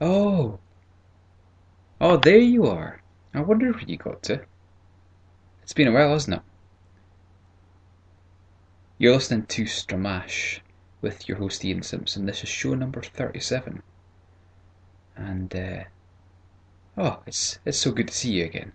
Oh. Oh, there you are. I wonder where you got to. It's been a while, hasn't it? You're listening to Stramash with your host Ian Simpson. This is show number 37. And, uh, oh, it's, it's so good to see you again.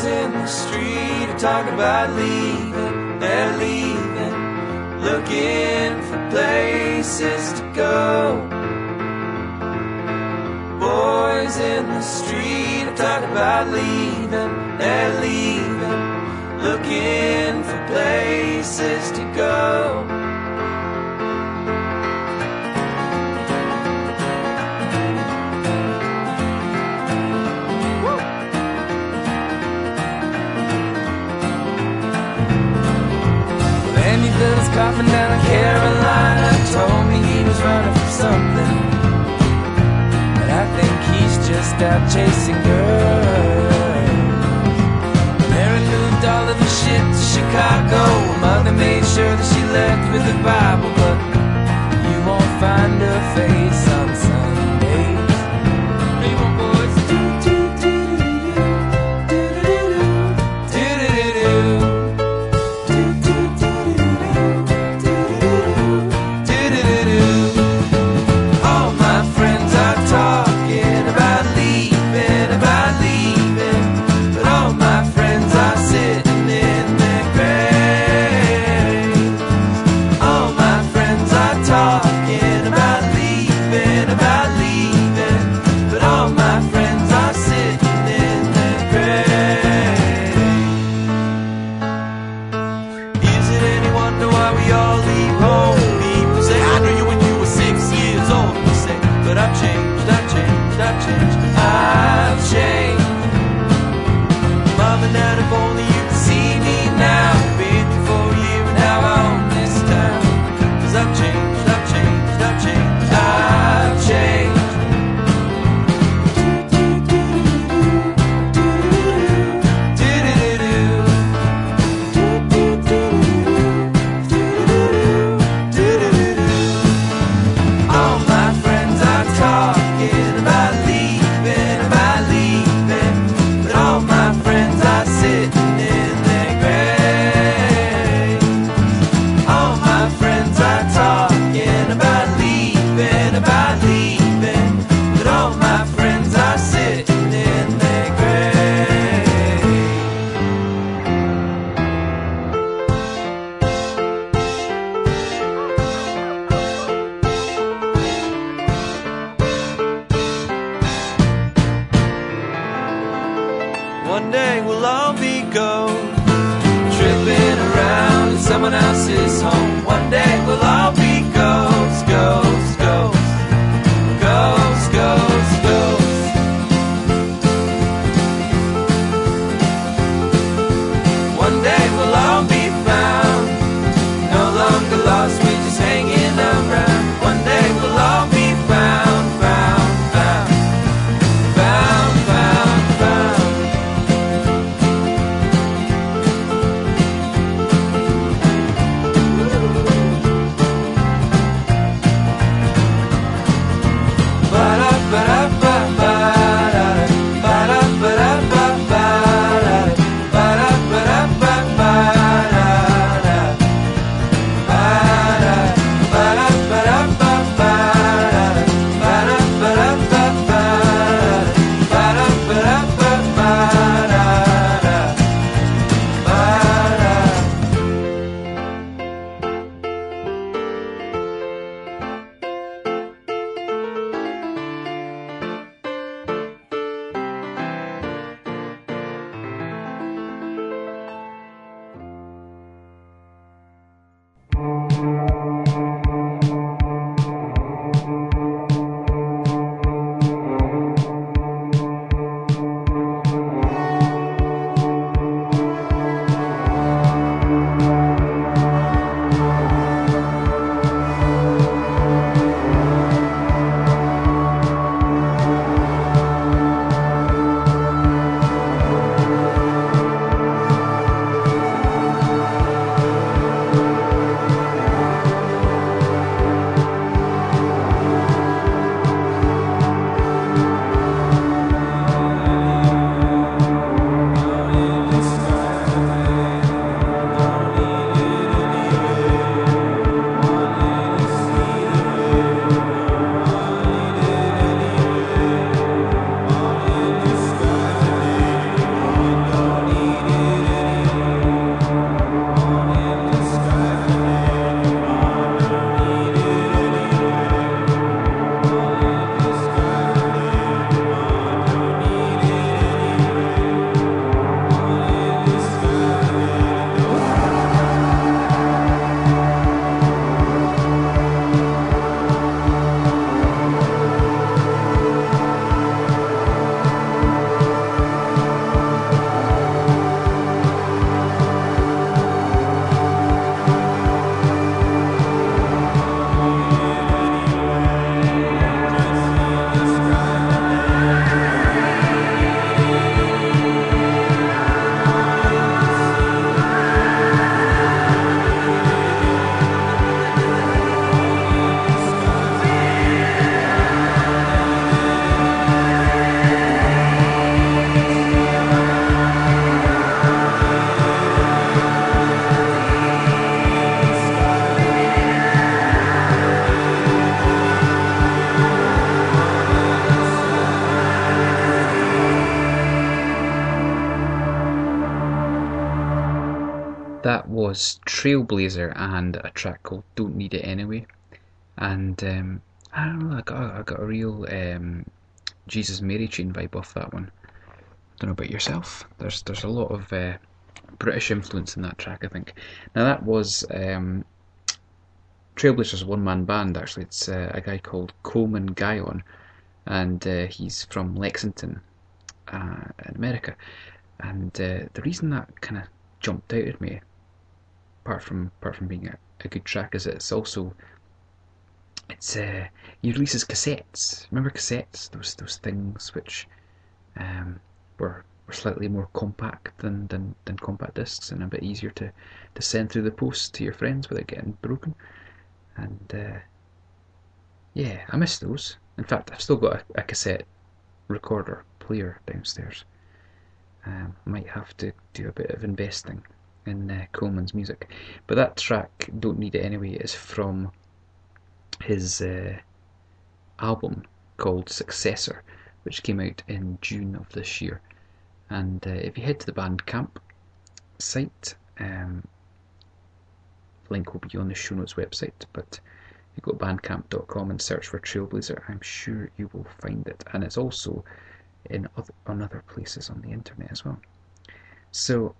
Boys in the street are talking about leaving, they're leaving, looking for places to go. Boys in the street are talking about leaving, they're leaving, looking for places to go. Coffin down in Carolina. Told me he was running from something. But I think he's just out chasing girls. Mary moved all of the shit to Chicago. Mother made sure that she left with the Bible, but you won't find her face was Trailblazer and a track called Don't Need It Anyway. And um, I don't know, I got, I got a real um, Jesus Mary chain vibe off that one. Don't know about yourself. There's there's a lot of uh, British influence in that track, I think. Now that was um, Trailblazer's one man band. Actually, it's uh, a guy called Coleman Guyon, and uh, he's from Lexington, uh, in America. And uh, the reason that kind of jumped out at me, apart from apart from being a, a good track, is that it's also it's uh, he releases cassettes. Remember cassettes? Those those things which um, were were slightly more compact than, than, than compact discs and a bit easier to, to send through the post to your friends without getting broken. And uh, yeah, I miss those. In fact, I've still got a, a cassette recorder player downstairs. Um, might have to do a bit of investing in uh, Coleman's music. But that track, Don't Need It Anyway, is from his uh, album called Successor, which came out in June of this year. And uh, if you head to the Bandcamp site, um, link will be on the show notes website, but you go to bandcamp.com and search for Trailblazer, I'm sure you will find it. And it's also in other, on other places on the internet as well. So,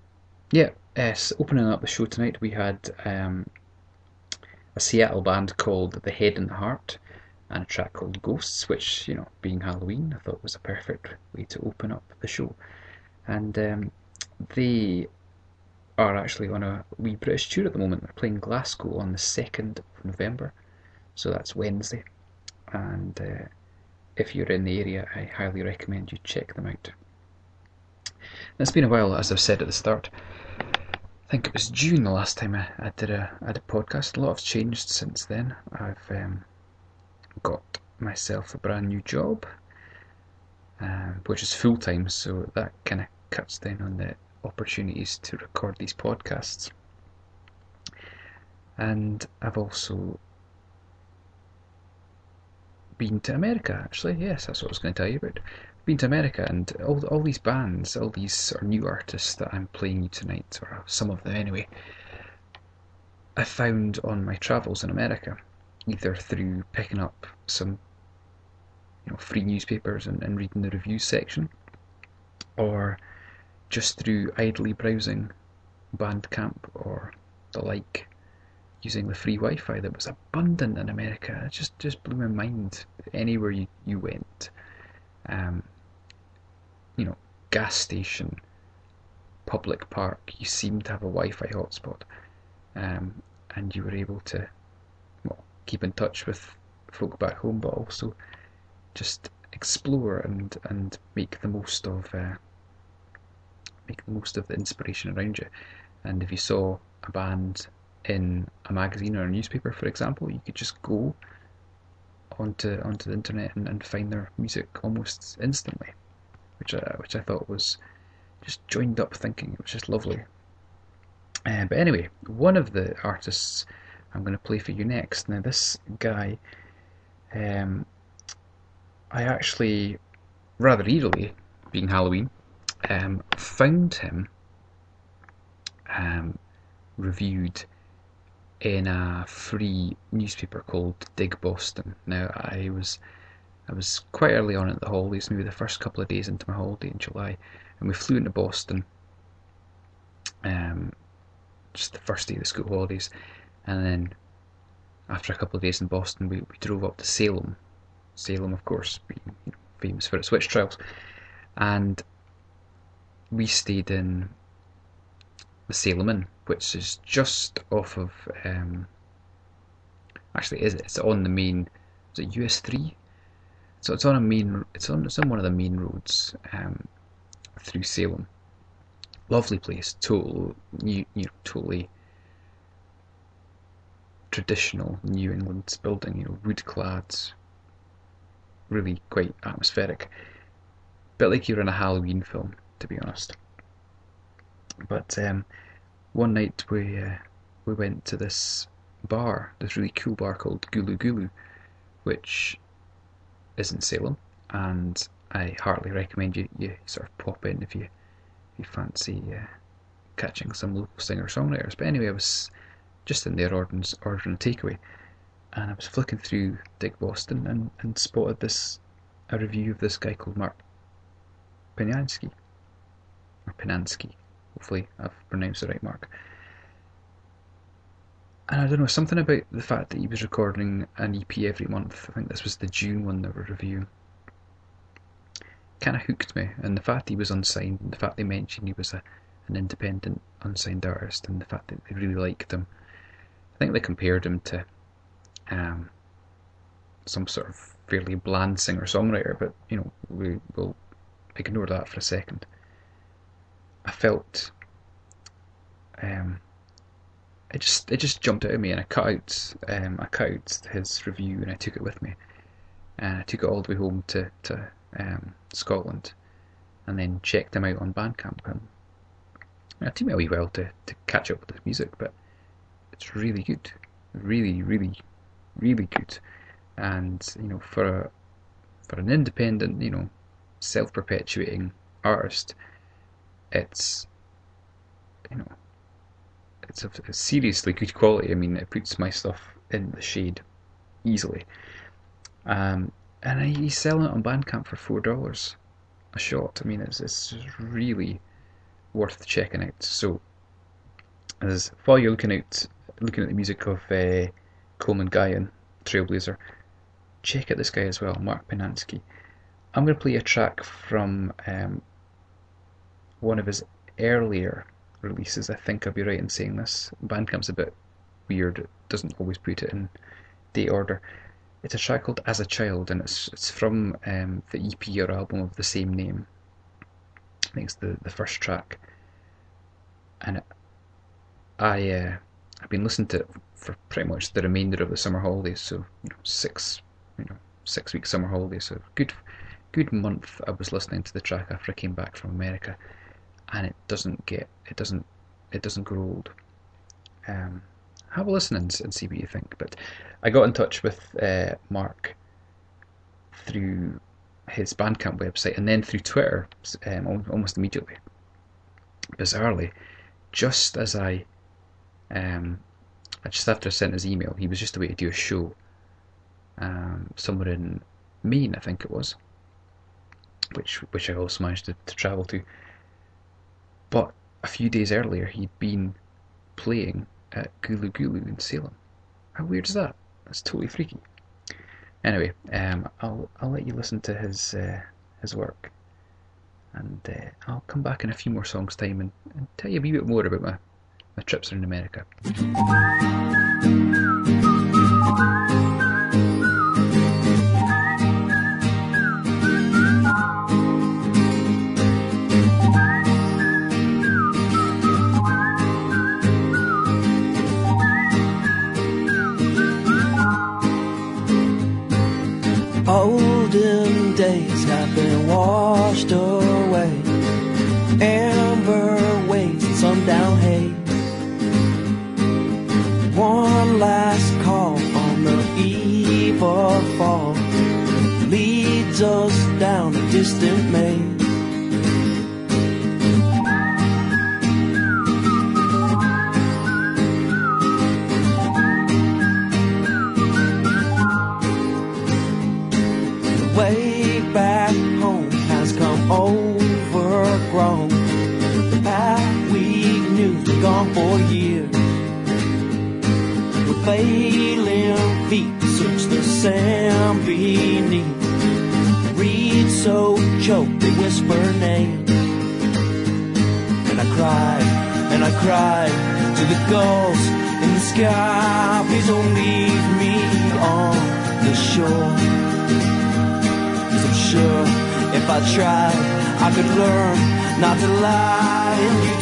yeah, uh, opening up the show tonight, we had um, a Seattle band called The Head and the Heart and a track called Ghosts, which, you know, being Halloween, I thought was a perfect way to open up the show. And um, they are actually on a wee British tour at the moment. They're playing Glasgow on the 2nd of November, so that's Wednesday. And uh, if you're in the area, I highly recommend you check them out. It's been a while, as I've said at the start. I think it was June the last time I, I did a I did a podcast. A lot has changed since then. I've um, got myself a brand new job, um, which is full time, so that kind of cuts down on the opportunities to record these podcasts. And I've also been to America, actually. Yes, that's what I was going to tell you about. Been to America, and all, all these bands, all these are new artists that I'm playing you tonight, or some of them anyway, I found on my travels in America, either through picking up some you know, free newspapers and, and reading the reviews section, or just through idly browsing Bandcamp or the like, using the free Wi-Fi that was abundant in America. It just just blew my mind. Anywhere you, you went, um, you know, gas station, public park, you seemed to have a Wi-Fi hotspot, um, and you were able to well keep in touch with folk back home, but also just explore and and make the most of uh, make the most of the inspiration around you. And if you saw a band in a magazine or a newspaper, for example, you could just go onto onto the internet and, and find their music almost instantly, which I, which I thought was just joined up thinking. It was just lovely. Uh, but anyway, one of the artists I'm going to play for you next. Now, this guy, um, I actually rather eerily, being Halloween, um, found him um, reviewed in a free newspaper called Dig Boston. Now I was I was quite early on at the holidays, maybe the first couple of days into my holiday in July, and we flew into Boston. Um, just the first day of the school holidays, and then after a couple of days in Boston, we, we drove up to Salem. Salem, of course, being famous for its witch trials, and we stayed in the Salem Inn, which is just off of. Um, actually, is it? It's on the main. Is it US three? So it's on a main. It's on. It's on one of the main roads um, through Salem. Lovely place. Total. New. You know, totally traditional New England building. You know, wood clad. Really quite atmospheric. Bit like you're in a Halloween film to be honest. But um, one night we uh, we went to this bar, this really cool bar called Gulu Gulu, which is in Salem, and I heartily recommend you you sort of pop in if you if you fancy uh, catching some local singer songwriters. But anyway, I was just in there ordering, ordering a takeaway, and I was flicking through Dig Boston and, and spotted this a review of this guy called Mark Pinansky. Or Pinansky. Hopefully, I've pronounced it right, Mark. And I don't know, something about the fact that he was recording an EP every month. I think this was the June one that we're reviewing. Kind of hooked me, and the fact he was unsigned, and the fact they mentioned he was a, an independent unsigned artist, and the fact that they really liked him. I think they compared him to um, some sort of fairly bland singer songwriter, but you know we will ignore that for a second. I felt um, it just it just jumped out at me, and I cut out um, I cut out his review and I took it with me, and I took it all the way home to to um, Scotland, and then checked him out on Bandcamp. And it took me a wee while to, to catch up with his music, but it's really good, really really really good, and you know for a for an independent you know self perpetuating artist, it's you know it's seriously good quality. I mean, it puts my stuff in the shade easily. Um, and he's selling it on Bandcamp for four dollars a shot. I mean, it's it's really worth checking out. So, as while you're looking out, looking at the music of uh, Coleman Guyon, Trailblazer, check out this guy as well, Mark Pinansky. I'm going to play a track from um, one of his earlier releases. I think I'll be right in saying this. Bandcamp's a bit weird; it doesn't always put it in date order. It's a track called "As a Child," and it's it's from um, the EP or album of the same name. I think it's the the first track, and I uh, I've been listening to it for pretty much the remainder of the summer holidays. So you know, six you know six week summer holidays. So good good month I was listening to the track after I came back from America and it doesn't get it doesn't it doesn't grow old. Um, have a listen and, and, see what you think. But I got in touch with uh, Mark through his Bandcamp website and then through Twitter um, almost immediately. Bizarrely, just as I, um, just after I sent his email, he was just away to do a show um, somewhere in Maine, I think it was, which which I also managed to, to travel to. But a few days earlier, he'd been playing at Gulu Gulu in Salem. How weird is that? That's totally freaky. Anyway, um, I'll I'll let you listen to his uh, his work, and uh, I'll come back in a few more songs time and, and tell you a wee bit more about my my trips around America. Distant maze. I tried, I could learn not to lie,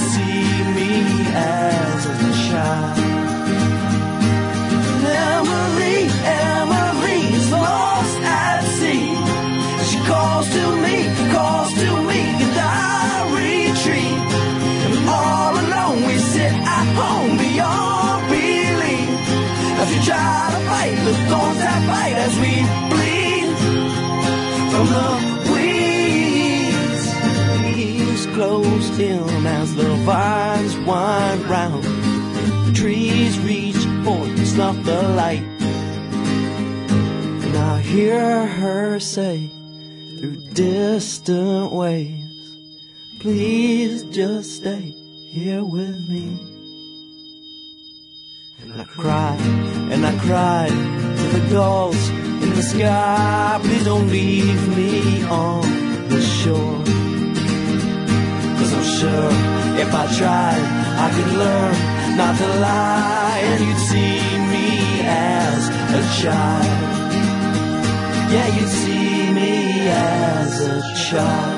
vines wind round, the trees reach forth and snuff the light. And I hear her say through distant waves, Please just stay here with me. And I cried, and I cried to the gulls in the sky, Please don't leave me on the shore. Sure if I tried, I could learn not to lie, and you'd see me as a child. Yeah, you'd see me as a child.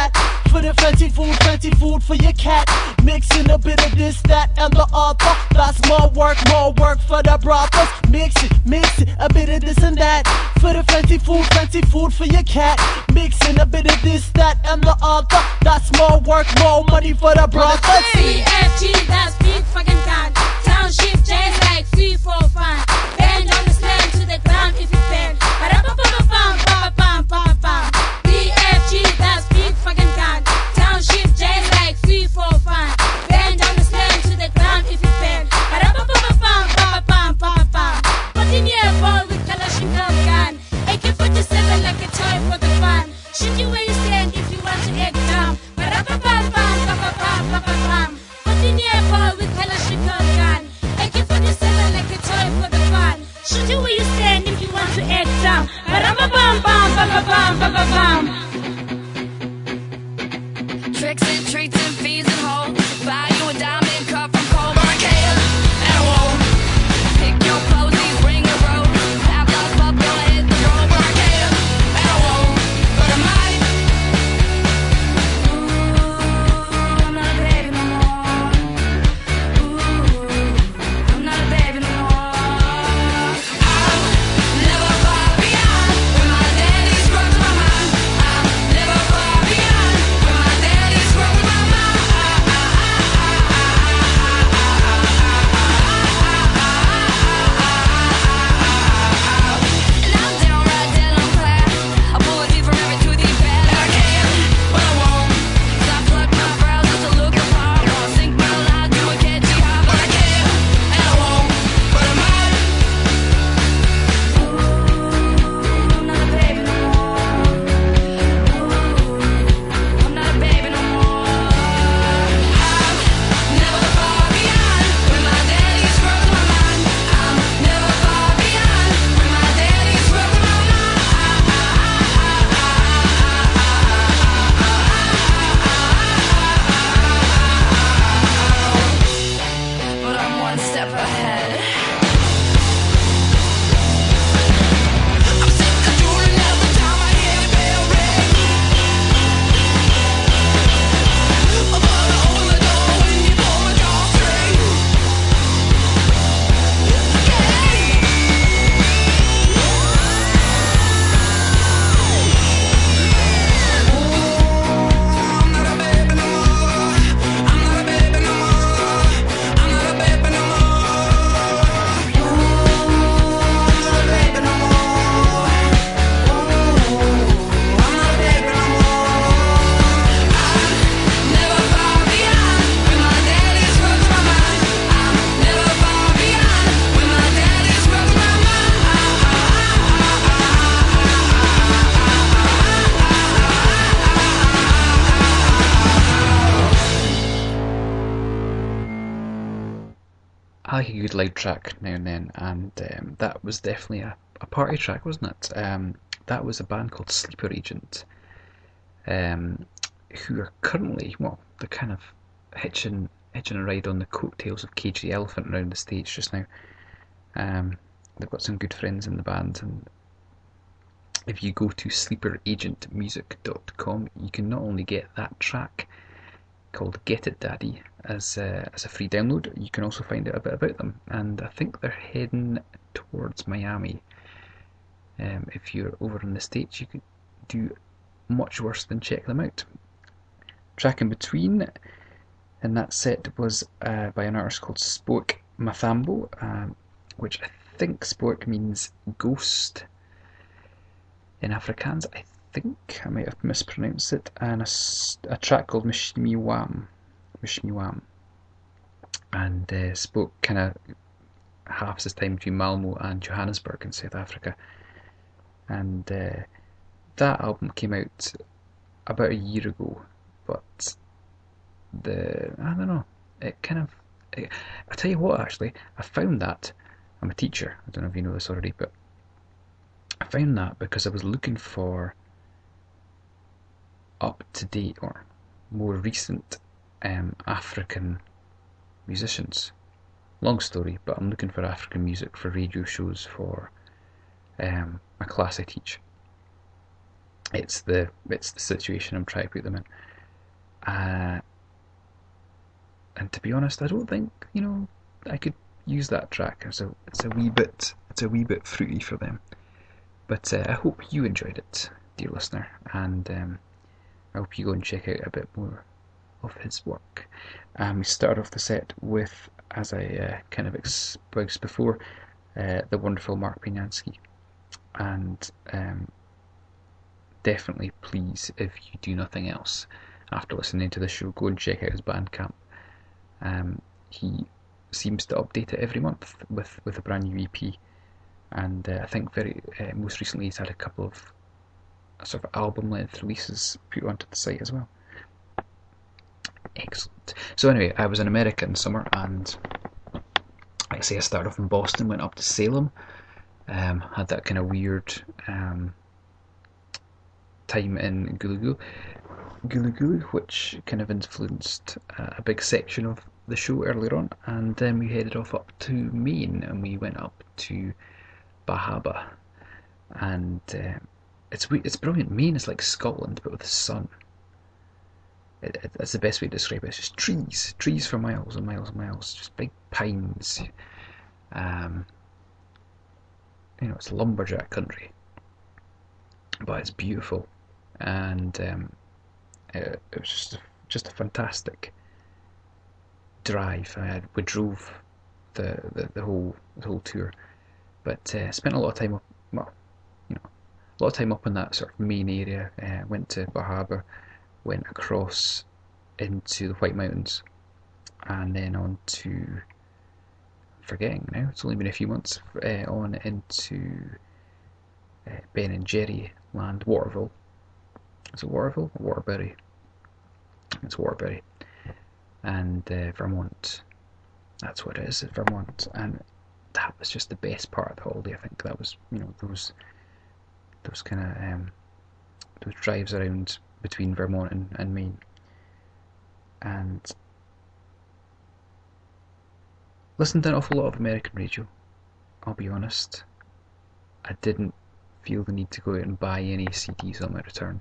that. For the fancy food, fancy food for your cat. Mixing a bit of this, that, and the other. That's more work, more work for the brothers. Mix it, mix it, a bit of this and that. For the fancy food, fancy food for your cat. Mixing a bit of this, that, and the other. That's more work, more money for the brothers. BFG, that's big fucking gun. Township jazz like free for fun. Bend on the slam to the ground if you bend. Bum, ba-ba-bum, ba-ba-bum. Tricks track now and then, and um, that was definitely a, a party track, wasn't it? Um, that was a band called Sleeper Agent, um, who are currently, well, they're kind of hitching hitching a ride on the coattails of Cage the Elephant around the stage just now. Um, they've got some good friends in the band, and if you go to sleeperagentmusic.com, you can not only get that track called Get It Daddy as a, as a free download, you can also find out a bit about them. And I think they're heading towards Miami. Um, if you're over in the States, you could do much worse than check them out. Track in between in that set was uh, by an artist called Spoek Mathambo, um, which I think Spoke means ghost in Afrikaans. I think I might have mispronounced it, and a track called Mshini Wam. Mshini Wam. And uh, Spoek kind of half his time between Malmo and Johannesburg in South Africa. And uh, that album came out about a year ago, but the I don't know, it kind of. It, I tell you what, actually, I found that. I'm a teacher. I don't know if you know this already, but I found that because I was looking for up to date or more recent um, African musicians. Long story, but I'm looking for African music for radio shows for um, a class I teach. it's the it's the situation I'm trying to put them in. Uh, and to be honest, I don't think you know I could use that track. It's a it's a wee bit it's a wee bit fruity for them. But uh, I hope you enjoyed it, dear listener, and um, I hope you go and check out a bit more of his work. Um, we start off the set with, as I uh, kind of expressed before, uh, the wonderful Mark Pinyansky, and um, definitely please, if you do nothing else after listening to the show, go and check out his Bandcamp. Um, he seems to update it every month with, with a brand new EP, and uh, I think very uh, most recently he's had a couple of sort of album length releases put onto the site as well. Excellent. So anyway, I was in America in summer, and like I say, I started off in Boston, went up to Salem, um, had that kind of weird um, time in Gulu Gulu Gulu, which kind of influenced uh, a big section of the show earlier on, and then we headed off up to Maine, and we went up to Bar Harbor, and uh, it's it's brilliant. Maine is like Scotland, but with the sun. That's the best way to describe it. It's just trees, trees for miles and miles and miles, just big pines. Um, you know, it's lumberjack country, but it's beautiful, and um, it, it was just just a fantastic drive. I had, we drove the, the, the whole the whole tour, but uh, spent a lot of time up. Well, you know, a lot of time up in that sort of Maine area. Uh, went to Bar Harbor, went across into the White Mountains, and then on to I'm forgetting now. It's only been a few months uh, on into uh, Ben and Jerry land, Waterville. Is it Waterville or Waterbury? It's Waterbury, and uh, Vermont. That's what it is, Vermont, and that was just the best part of the holiday. I think that was you know those those kind of um, those drives around between Vermont and, and Maine, and listened to an awful lot of American radio. I'll be honest, I didn't feel the need to go out and buy any CDs on my return,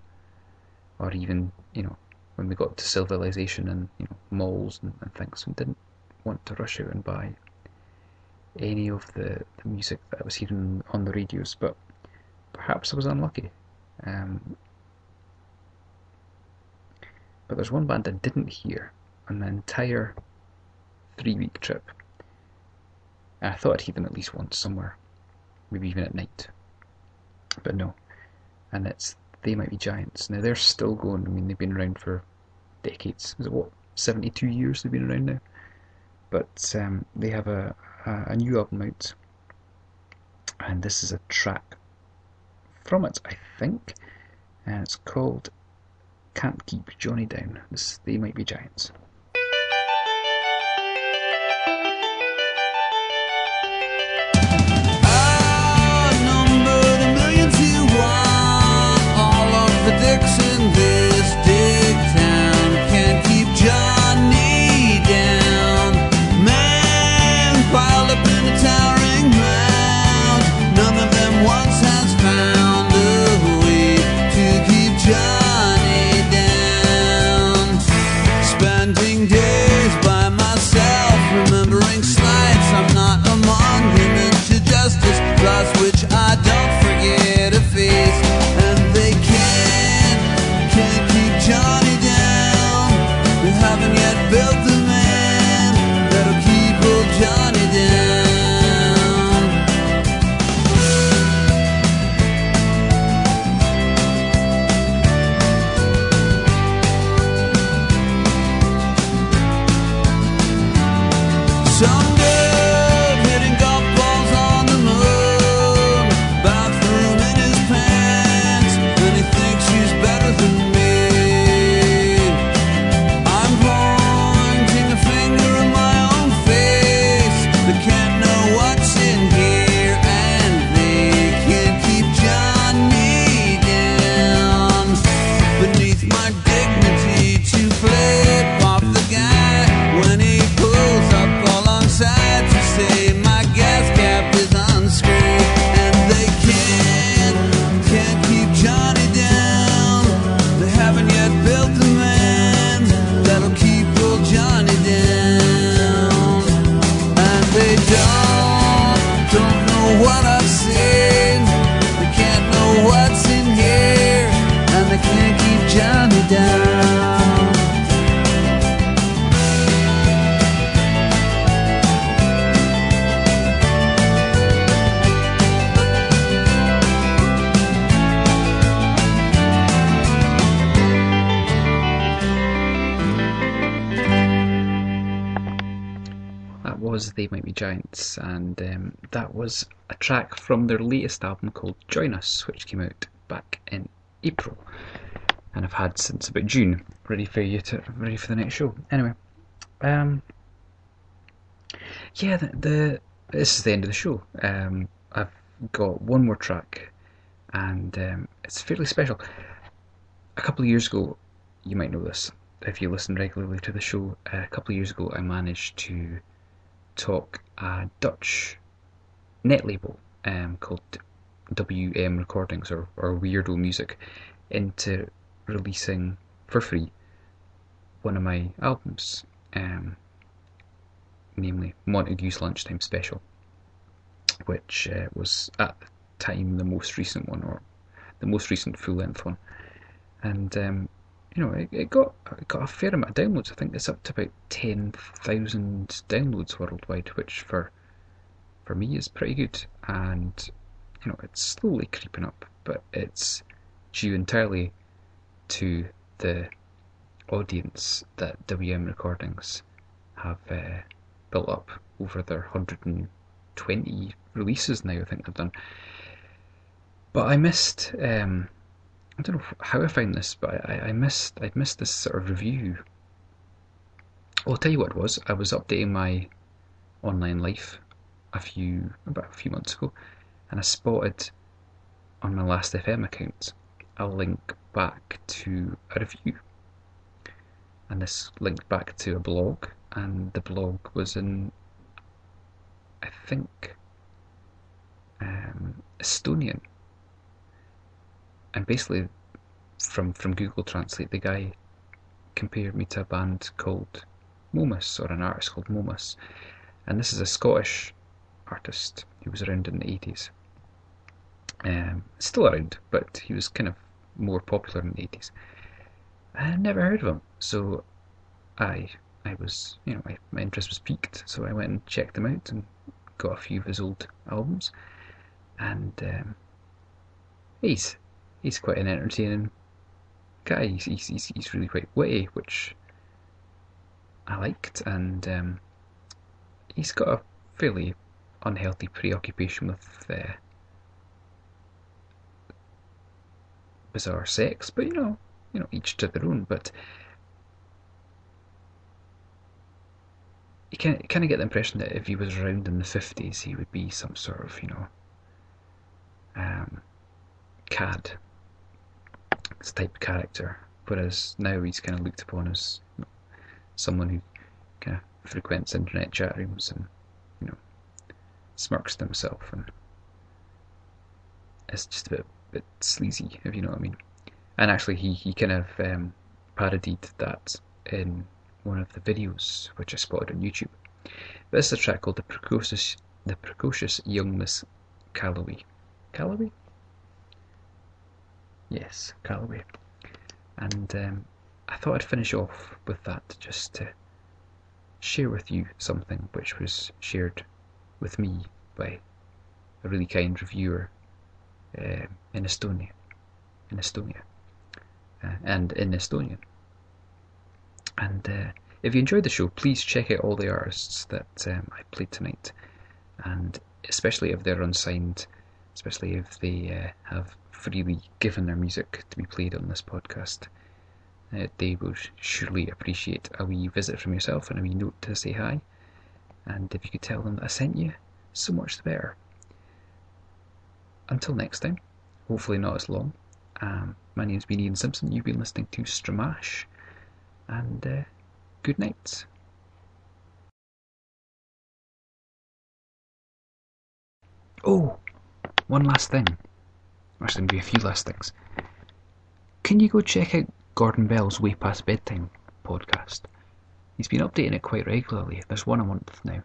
or even you know when we got to civilization and you know malls and, and things, we didn't want to rush out and buy any of the, the music that I was hearing on the radios, but perhaps I was unlucky. Um, but there's one band I didn't hear on the entire three week trip. And I thought I'd hear them at least once somewhere, maybe even at night. But no. And it's They Might Be Giants. Now they're still going. I mean, they've been around for decades. Is it what? 72 years they've been around now? But um, they have a, a, a new album out. And this is a track from it, I think. And it's called Can't Keep Johnny Down. They Might Be Giants. They Might Be Giants, and um, that was a track from their latest album called Join Us, which came out back in April, and I've had since about June, ready for you to ready for the next show. Anyway, um, yeah, the, the this is the end of the show. Um, I've got one more track, and um, it's fairly special. A couple of years ago, you might know this if you listen regularly to the show. a couple of years ago, I managed to talk a Dutch net label um, called WM Recordings or, or Weirdo Music into releasing for free one of my albums, um, namely Montague's Lunchtime Special, which uh, was at the time the most recent one or the most recent full length one. And um, you know, it, it got it got a fair amount of downloads. I think it's up to about ten thousand downloads worldwide, which for for me is pretty good. And you know, it's slowly creeping up, but it's due entirely to the audience that WM Recordings have uh, built up over their 120 releases now. I think they've done. But I missed. Um, I don't know how I found this, but I, I missed. I'd missed this sort of review. Well, I'll tell you what it was. I was updating my online life a few about a few months ago, and I spotted on my Last.fm account a link back to a review. And this linked back to a blog, and the blog was in, I think, um, Estonian. And basically, from from Google Translate, the guy compared me to a band called Momus, or an artist called Momus. And this is a Scottish artist who was around in the 80s. Um, still around, but he was kind of more popular in the 80s. I had never heard of him, so I I was, you know, I, my interest was piqued, so I went and checked him out and got a few of his old albums, and um, he's he's quite an entertaining guy. He's, he's, he's, really quite witty, which I liked, and um, he's got a fairly unhealthy preoccupation with uh, bizarre sex, but you know, you know, each to their own. But you can kind of get the impression that if he was around in the fifties, he would be some sort of, you know, um, cad type character. Whereas now he's kind of looked upon as someone who kind of frequents internet chat rooms and you know smirks to himself and it's just a bit bit sleazy, if you know what I mean. And actually, he he kind of um, parodied that in one of the videos which I spotted on YouTube. But this is a track called "The Precocious The Precocious Young Miss Calloway." Calloway? Yes, Calloway. And um, I thought I'd finish off with that just to share with you something which was shared with me by a really kind reviewer uh, in Estonia, in Estonia, uh, and in Estonian. And uh, if you enjoyed the show, please check out all the artists that um, I played tonight, and especially if they're unsigned, especially if they uh, have freely given their music to be played on this podcast. Uh, they would surely appreciate a wee visit from yourself and a wee note to say hi. And if you could tell them that I sent you, so much the better. Until next time, hopefully not as long. Um, my name's been Ian Simpson. You've been listening to Stramash, and uh, good night. Oh, one last thing. Actually, be a few last things. Can you go check out Gordon Bell's Way Past Bedtime podcast? He's been updating it quite regularly. There's one a month now,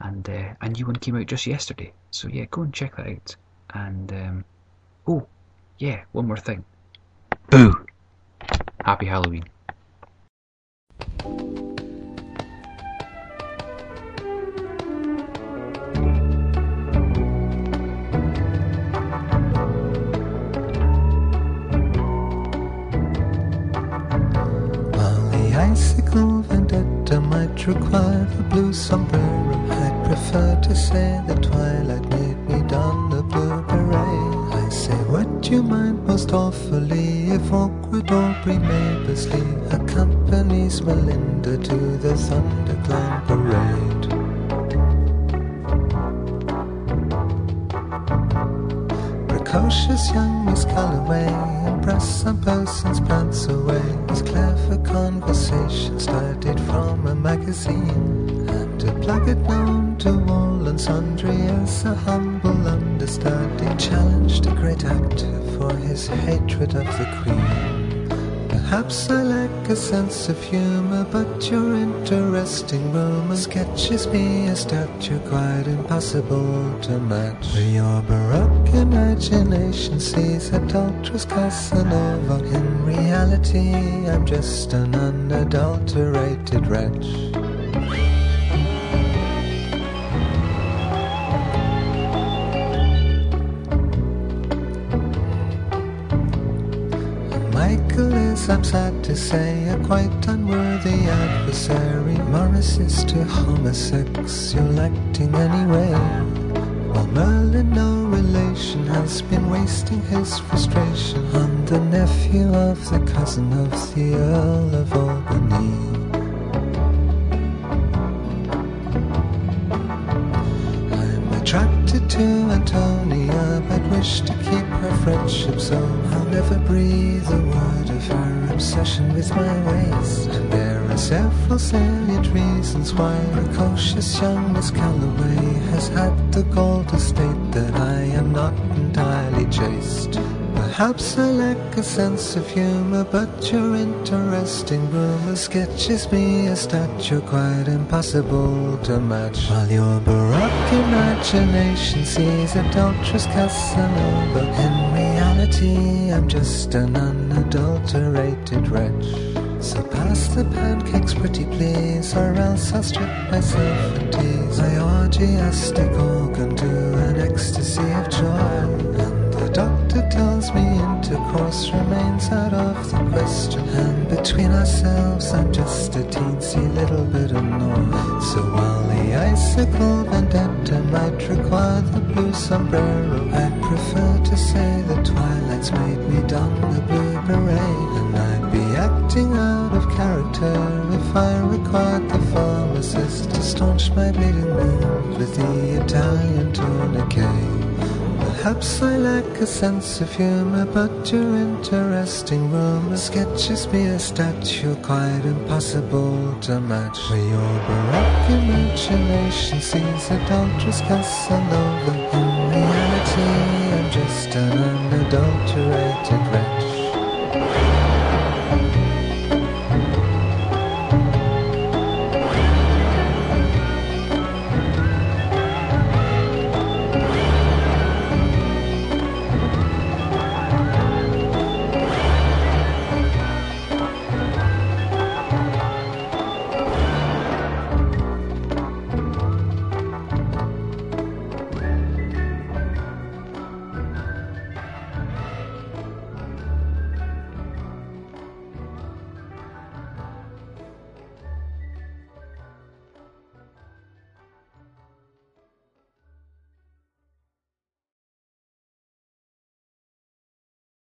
and uh, a new one came out just yesterday. So yeah, go and check that out. And um, oh, yeah, one more thing. Boo! Happy Halloween. Require the blue sombrero hat prefer to say the twilight made me don the blue beret. I say, would you mind most awfully if awkward Aubrey Mabersley accompanies Melinda to the Thundercloud parade? Precocious young Miss Calloway impress some persons prance away His clever conversation studied from a magazine And a placard known to all and sundry as a humble understudy Challenged a great actor for his hatred of the Queen Perhaps I lack a sense of humor, but your interesting rumor sketches me a statue quite impossible to match. Your baroque imagination sees adulterous Casanova. In reality, I'm just an unadulterated wretch. Michael is, I'm sad to say, a quite unworthy adversary. Morris is too homosexual You're acting anyway. While Merlin, no relation, has been wasting his frustration on the nephew of the cousin of the Earl of Albany. I'm attracted to Antonia, but wish to keep her friendship so I'll never breathe a word of her obsession with my waist. Several salient reasons why precocious young Miss Calloway has had the gall to state that I am not entirely chaste. Perhaps I lack a sense of humor, but your interesting rumor sketches me a statue quite impossible to match. While your baroque imagination sees adulterous Casanova, in reality I'm just an unadulterated wretch. So pass the pancakes, pretty please, or else I'll strip myself and tease my orgiastic organ to an ecstasy of joy. And the doctor tells me intercourse remains out of the question. And between ourselves, I'm just a teensy little bit annoyed. So while the icicle vendetta might require the blue sombrero, I prefer to say the twilight's made me don the blue beret. And I'd be acting out of character if I required the pharmacist to staunch my bleeding wound with the Italian tourniquet. Perhaps I lack a sense of humor, but your interesting rumor sketches me a statue quite impossible to match. Where your baroque imagination sees adulterous Casanova. In reality, I'm just an unadulterated wretch.